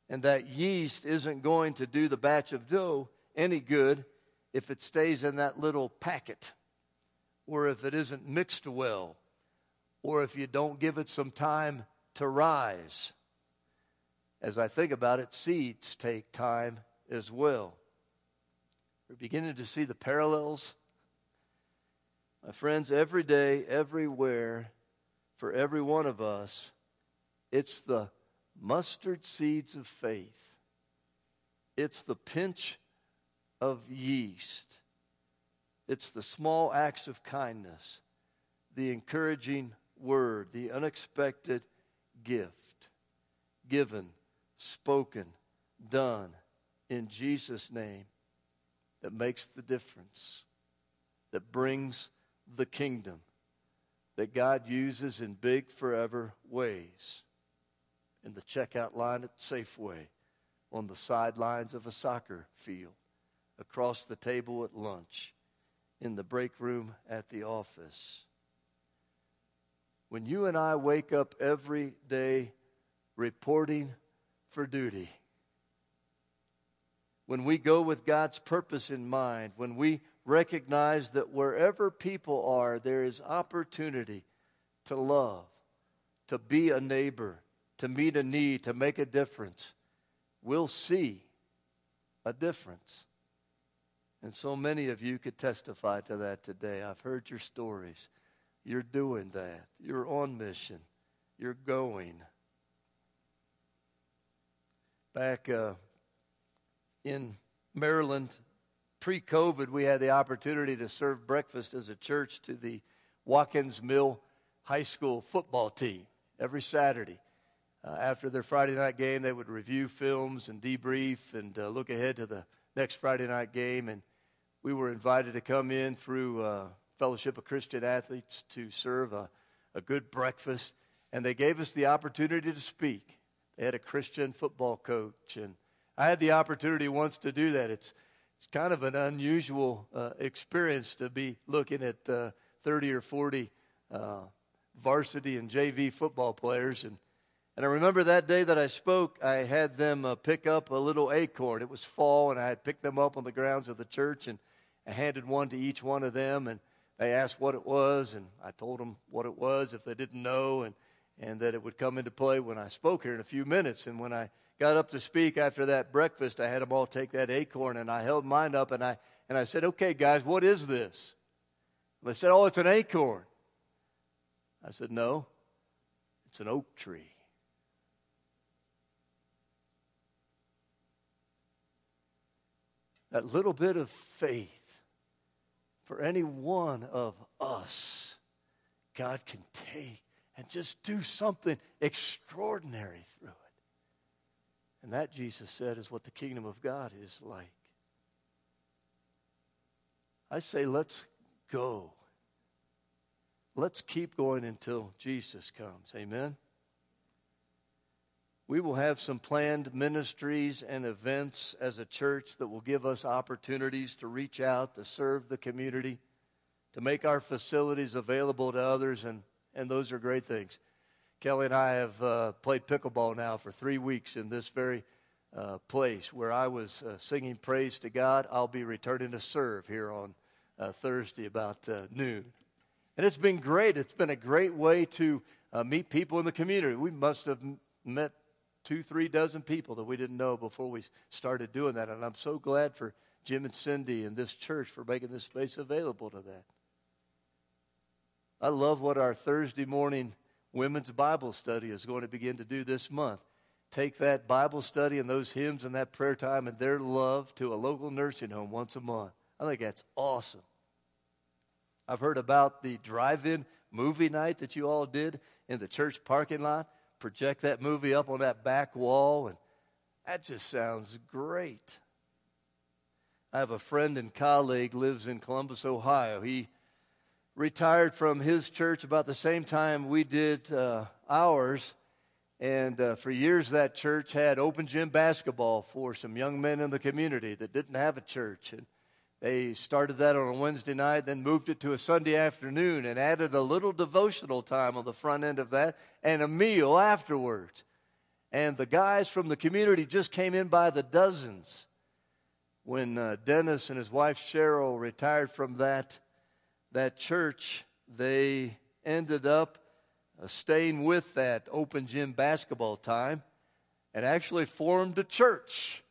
And that yeast isn't going to do the batch of dough any good if it stays in that little packet, or if it isn't mixed well, or if you don't give it some time to rise. As I think about it, seeds take time as well. We're beginning to see the parallels. My friends, every day, everywhere, for every one of us, it's the mustard seeds of faith. It's the pinch of yeast. It's the small acts of kindness, the encouraging word, the unexpected gift given, spoken, done in Jesus' name that makes the difference, that brings the kingdom, that God uses in big, forever ways. In the checkout line at Safeway, on the sidelines of a soccer field, across the table at lunch, in the break room at the office. When you and I wake up every day reporting for duty, when we go with God's purpose in mind, when we recognize that wherever people are, there is opportunity to love, to be a neighbor, to meet a need, to make a difference, we'll see a difference. And so many of you could testify to that today. I've heard your stories. You're doing that. You're on mission. You're going. Back uh, in Maryland, pre COVID, we had the opportunity to serve breakfast as a church to the Watkins Mill High School football team every Saturday. Uh, after their Friday night game, they would review films and debrief and uh, look ahead to the next Friday night game. And we were invited to come in through uh, Fellowship of Christian Athletes to serve a, a good breakfast. And they gave us the opportunity to speak. They had a Christian football coach. And I had the opportunity once to do that. It's, it's kind of an unusual uh, experience to be looking at uh, 30 or 40 uh, varsity and JV football players. And, and I remember that day that I spoke, I had them uh, pick up a little acorn. It was fall, and I had picked them up on the grounds of the church. And I handed one to each one of them, and they asked what it was, and I told them what it was if they didn't know. And, and that it would come into play when I spoke here in a few minutes. And when I got up to speak after that breakfast, I had them all take that acorn, and I held mine up, and I, and I said, Okay, guys, what is this? And they said, Oh, it's an acorn. I said, No, it's an oak tree. That little bit of faith for any one of us, God can take and just do something extraordinary through it. And that, Jesus said, is what the kingdom of God is like. I say, let's go. Let's keep going until Jesus comes. Amen. We will have some planned ministries and events as a church that will give us opportunities to reach out, to serve the community, to make our facilities available to others, and, and those are great things. Kelly and I have uh, played pickleball now for three weeks in this very uh, place where I was uh, singing praise to God. I'll be returning to serve here on uh, Thursday about uh, noon. And it's been great. It's been a great way to uh, meet people in the community. We must have met two, three dozen people that we didn't know before we started doing that. And I'm so glad for Jim and Cindy and this church for making this space available to that. I love what our Thursday morning women's Bible study is going to begin to do this month. Take that Bible study and those hymns and that prayer time and their love to a local nursing home once a month. I think that's awesome. I've heard about the drive in movie night that you all did in the church parking lot. Project that movie up on that back wall, and that just sounds great. I have a friend and colleague lives in Columbus, Ohio. He retired from his church about the same time we did uh, ours. And uh, for years, that church had open gym basketball for some young men in the community that didn't have a church. And they started that on a Wednesday night, then moved it to a Sunday afternoon and added a little devotional time on the front end of that and a meal afterwards. And the guys from the community just came in by the dozens. When uh, Dennis and his wife Cheryl retired from that, that church, they ended up uh, staying with that open gym basketball time and actually formed a church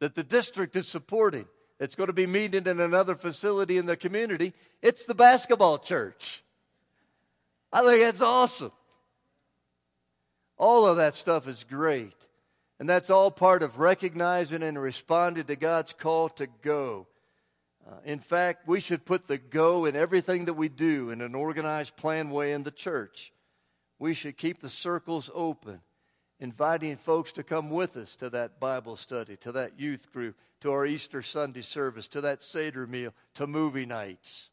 that the district is supporting. It's going to be meeting in another facility in the community. It's the basketball church. I think that's awesome. All of that stuff is great. And that's all part of recognizing and responding to God's call to go. Uh, in fact, we should put the go in everything that we do in an organized, planned way in the church. We should keep the circles open, inviting folks to come with us to that Bible study, to that youth group, to our Easter Sunday service, to that Seder meal, to movie nights.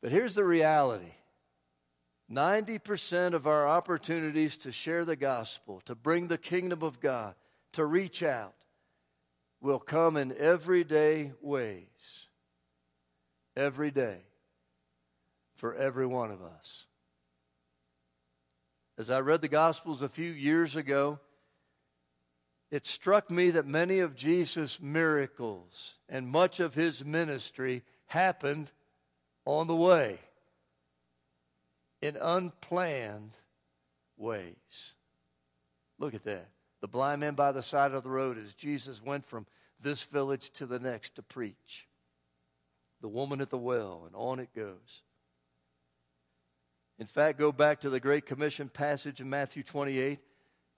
But here's the reality 90% of our opportunities to share the gospel, to bring the kingdom of God, to reach out, will come in everyday ways. Every day. For every one of us. As I read the Gospels a few years ago, it struck me that many of Jesus' miracles and much of his ministry happened on the way in unplanned ways. Look at that. The blind man by the side of the road as Jesus went from this village to the next to preach. The woman at the well, and on it goes. In fact, go back to the Great Commission passage in Matthew 28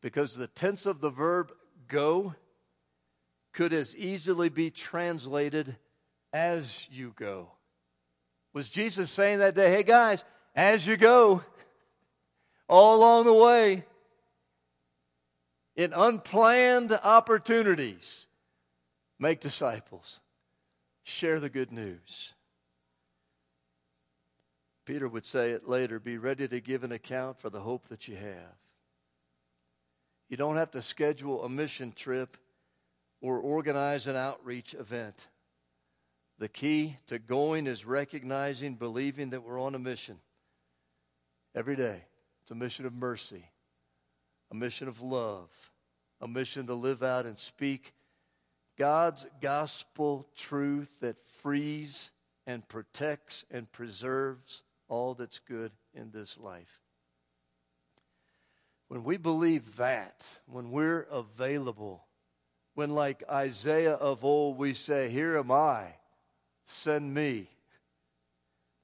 because the tense of the verb go could as easily be translated as you go. Was Jesus saying that day, hey guys, as you go, all along the way, in unplanned opportunities, make disciples, share the good news. Peter would say it later be ready to give an account for the hope that you have. You don't have to schedule a mission trip or organize an outreach event. The key to going is recognizing, believing that we're on a mission every day. It's a mission of mercy, a mission of love, a mission to live out and speak God's gospel truth that frees and protects and preserves all that's good in this life. When we believe that, when we're available, when, like Isaiah of old, we say, Here am I, send me,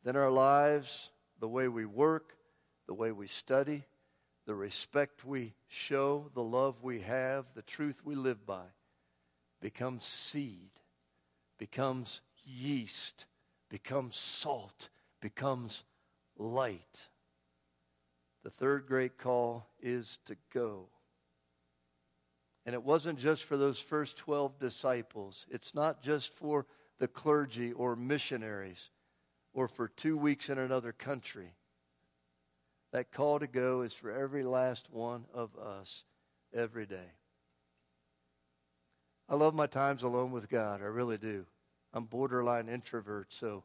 then our lives, the way we work, the way we study, the respect we show, the love we have, the truth we live by, becomes seed, becomes yeast, becomes salt, becomes light. The third great call is to go. And it wasn't just for those first 12 disciples, it's not just for the clergy or missionaries or for two weeks in another country. That call to go is for every last one of us every day. I love my times alone with God. I really do. I'm borderline introvert, so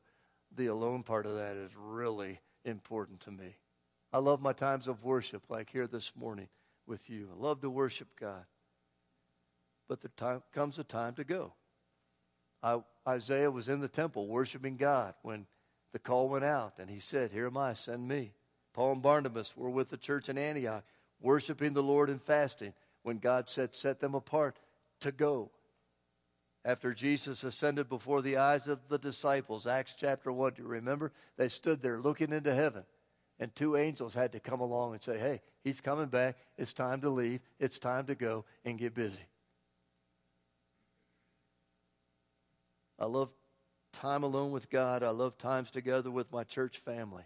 the alone part of that is really important to me. I love my times of worship, like here this morning with you. I love to worship God. But there time, comes a time to go. I, Isaiah was in the temple worshiping God when the call went out, and he said, Here am I, send me. Paul and Barnabas were with the church in Antioch, worshiping the Lord and fasting when God said, Set them apart to go. After Jesus ascended before the eyes of the disciples, Acts chapter 1, do you remember? They stood there looking into heaven, and two angels had to come along and say, Hey, he's coming back. It's time to leave. It's time to go and get busy. I love time alone with God. I love times together with my church family.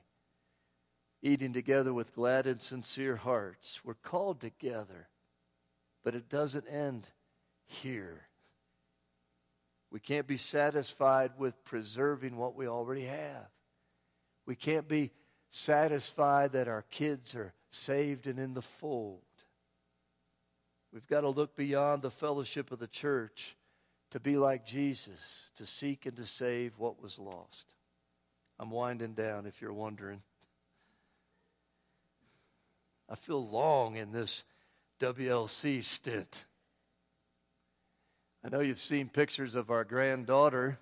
Eating together with glad and sincere hearts. We're called together, but it doesn't end here. We can't be satisfied with preserving what we already have. We can't be satisfied that our kids are saved and in the fold. We've got to look beyond the fellowship of the church to be like Jesus, to seek and to save what was lost. I'm winding down if you're wondering. I feel long in this WLC stint. I know you've seen pictures of our granddaughter.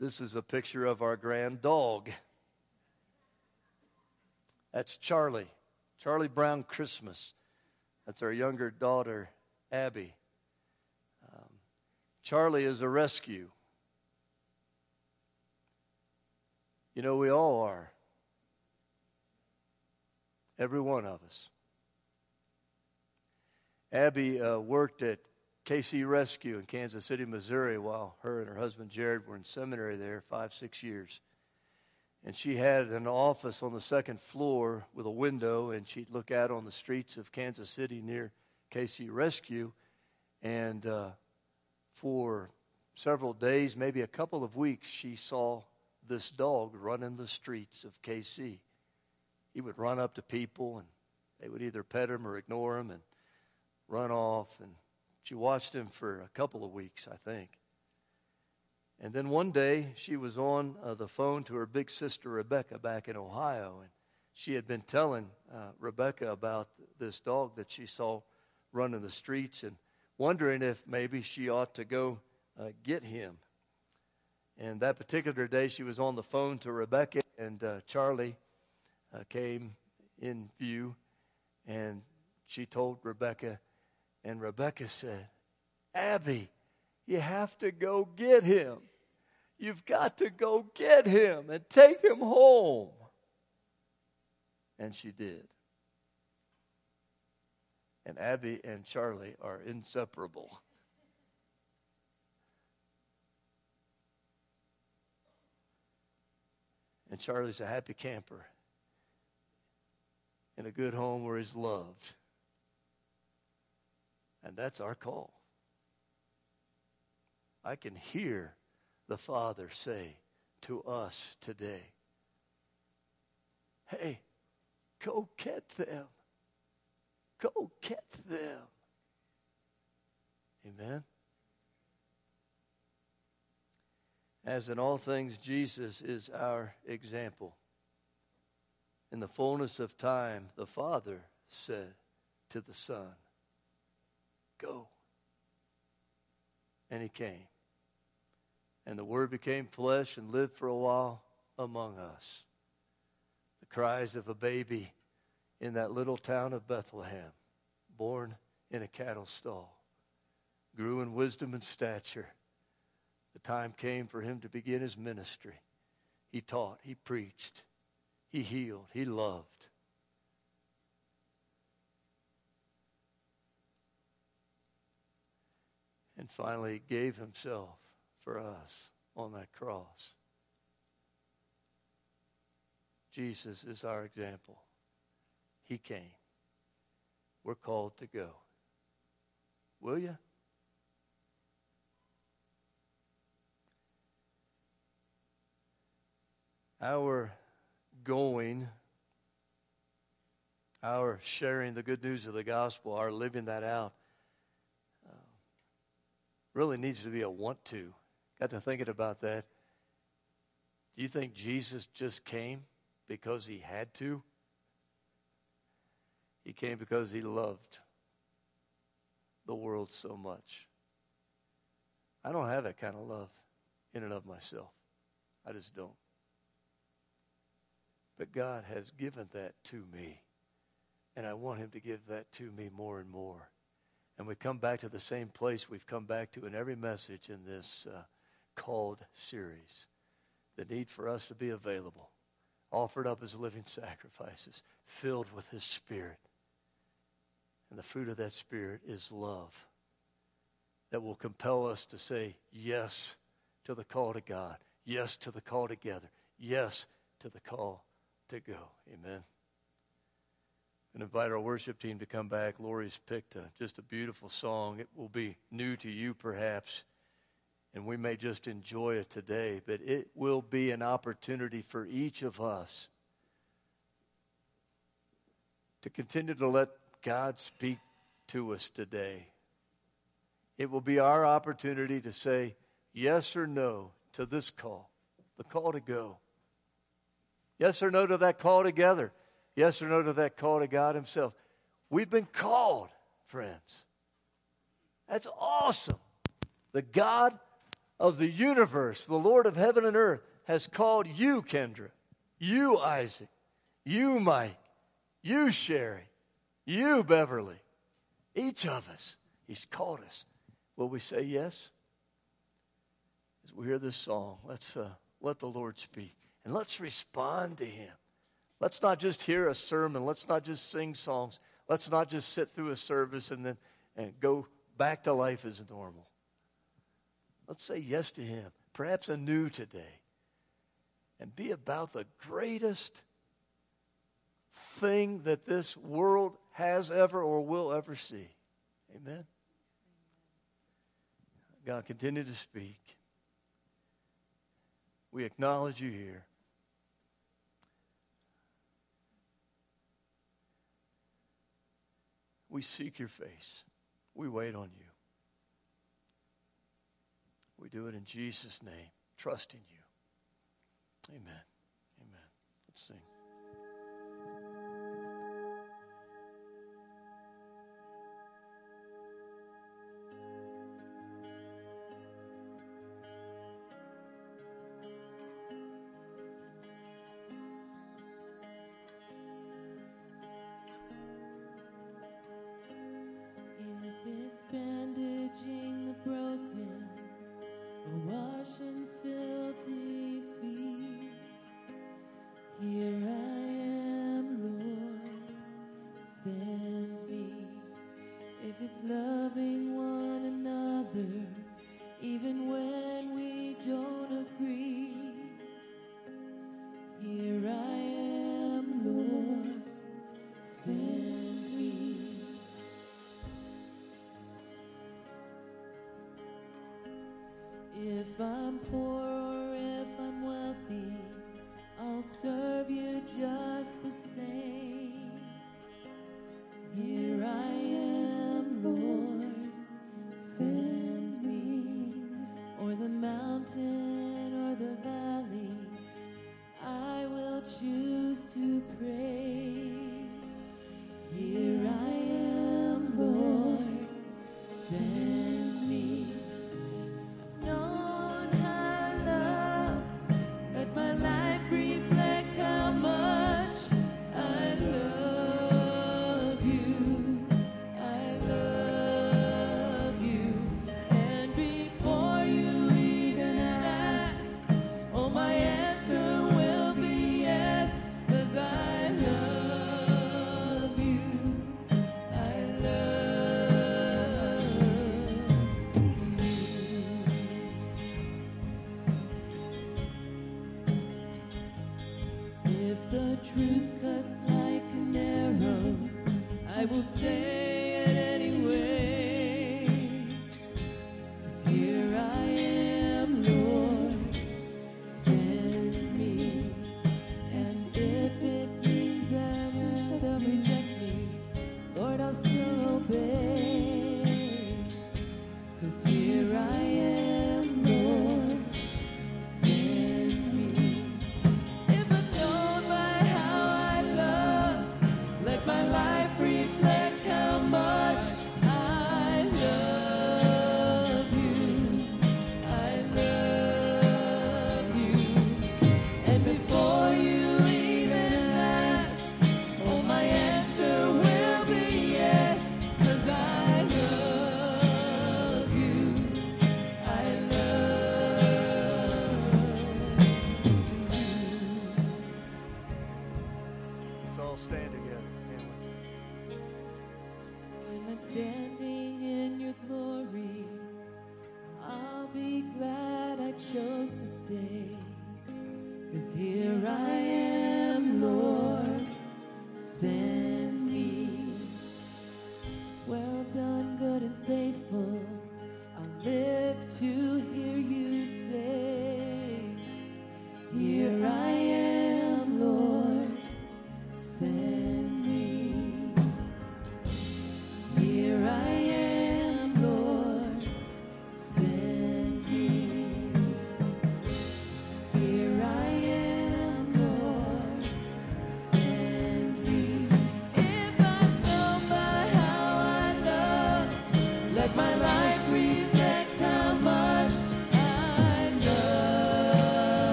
This is a picture of our grand dog. That's Charlie. Charlie Brown Christmas. That's our younger daughter, Abby. Um, Charlie is a rescue. You know, we all are. Every one of us. Abby uh, worked at KC Rescue in Kansas City, Missouri, while her and her husband Jared were in seminary there five, six years. And she had an office on the second floor with a window, and she'd look out on the streets of Kansas City near KC Rescue. And uh, for several days, maybe a couple of weeks, she saw this dog running the streets of KC. He would run up to people, and they would either pet him or ignore him and run off. And she watched him for a couple of weeks, I think. And then one day, she was on uh, the phone to her big sister Rebecca back in Ohio, and she had been telling uh, Rebecca about this dog that she saw running the streets and wondering if maybe she ought to go uh, get him. And that particular day, she was on the phone to Rebecca, and uh, Charlie uh, came in view, and she told Rebecca, and Rebecca said, Abby, you have to go get him. You've got to go get him and take him home. And she did. And Abby and Charlie are inseparable. And Charlie's a happy camper in a good home where he's loved. And that's our call. I can hear the Father say to us today, Hey, go get them. Go get them. Amen. As in all things, Jesus is our example. In the fullness of time, the Father said to the Son, Go. And he came. And the Word became flesh and lived for a while among us. The cries of a baby in that little town of Bethlehem, born in a cattle stall, grew in wisdom and stature. The time came for him to begin his ministry. He taught, he preached, he healed, he loved. And finally gave himself for us on that cross. Jesus is our example. He came. We're called to go. Will you? Our going, our sharing the good news of the gospel, our living that out, uh, really needs to be a want to. Got to thinking about that. Do you think Jesus just came because he had to? He came because he loved the world so much. I don't have that kind of love in and of myself. I just don't. But God has given that to me. And I want him to give that to me more and more. And we come back to the same place. We've come back to in every message in this uh, called series. The need for us to be available, offered up as living sacrifices, filled with his spirit. And the fruit of that spirit is love. That will compel us to say yes to the call to God, yes to the call together, yes to the call to go. Amen. And invite our worship team to come back. Lori's picked a, just a beautiful song. It will be new to you, perhaps, and we may just enjoy it today, but it will be an opportunity for each of us to continue to let God speak to us today. It will be our opportunity to say yes or no to this call, the call to go. Yes or no to that call together. Yes or no to that call to God Himself. We've been called, friends. That's awesome. The God of the universe, the Lord of heaven and earth, has called you, Kendra, you, Isaac, you, Mike, you, Sherry, you, Beverly, each of us. He's called us. Will we say yes? As we hear this song, let's uh, let the Lord speak and let's respond to Him. Let's not just hear a sermon. Let's not just sing songs. Let's not just sit through a service and then and go back to life as normal. Let's say yes to Him, perhaps anew today, and be about the greatest thing that this world has ever or will ever see. Amen. God, continue to speak. We acknowledge you here. We seek your face. We wait on you. We do it in Jesus' name, trusting you. Amen. Amen. Let's sing.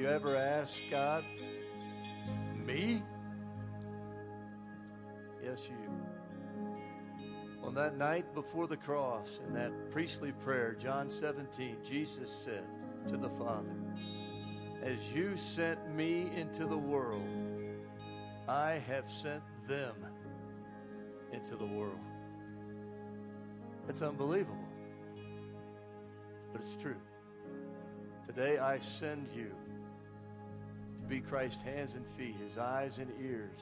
You, ever ask God, me? Yes, you. On that night before the cross, in that priestly prayer, John 17, Jesus said to the Father, As you sent me into the world, I have sent them into the world. It's unbelievable, but it's true. Today I send you be Christ's hands and feet, his eyes and ears,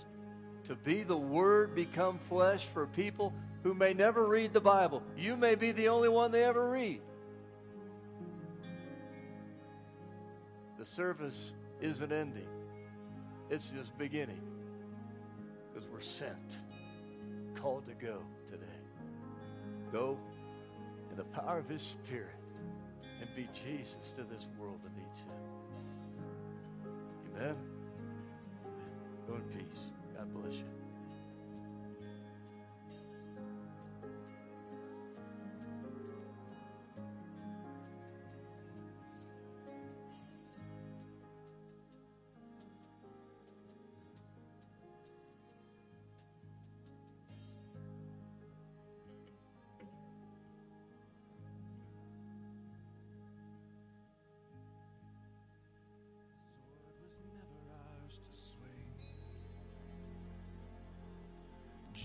to be the Word become flesh for people who may never read the Bible. You may be the only one they ever read. The service isn't ending, it's just beginning because we're sent, called to go today. Go in the power of His Spirit and be Jesus to this world that needs Him. Amen. Go in peace. God bless you.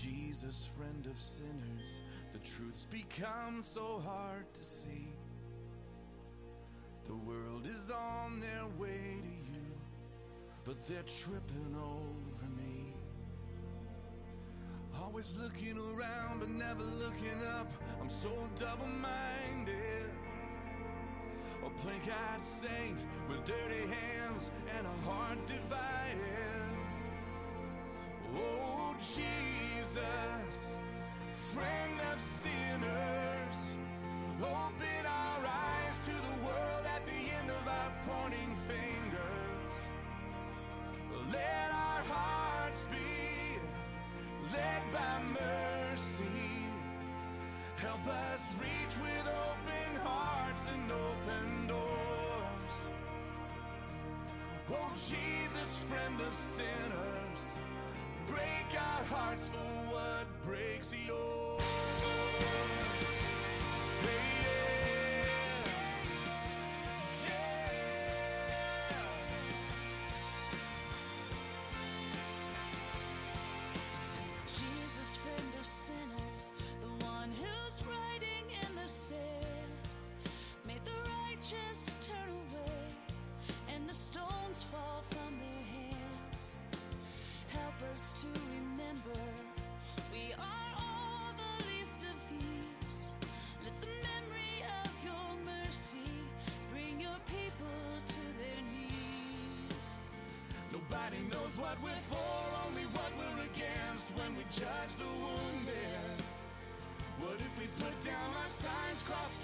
Jesus, friend of sinners, the truth's become so hard to see. The world is on their way to you, but they're tripping over me. Always looking around, but never looking up. I'm so double minded. A plain eyed saint with dirty hands and a heart divided. Jesus, friend of sinners, open our eyes to the world at the end of our pointing fingers. Let our hearts be led by mercy. Help us reach with open hearts and open doors. Oh, Jesus, friend of sinners, break our hearts for what breaks yours. Hey, what we're for, only what we're against when we judge the wounded. What if we put down our signs, crossed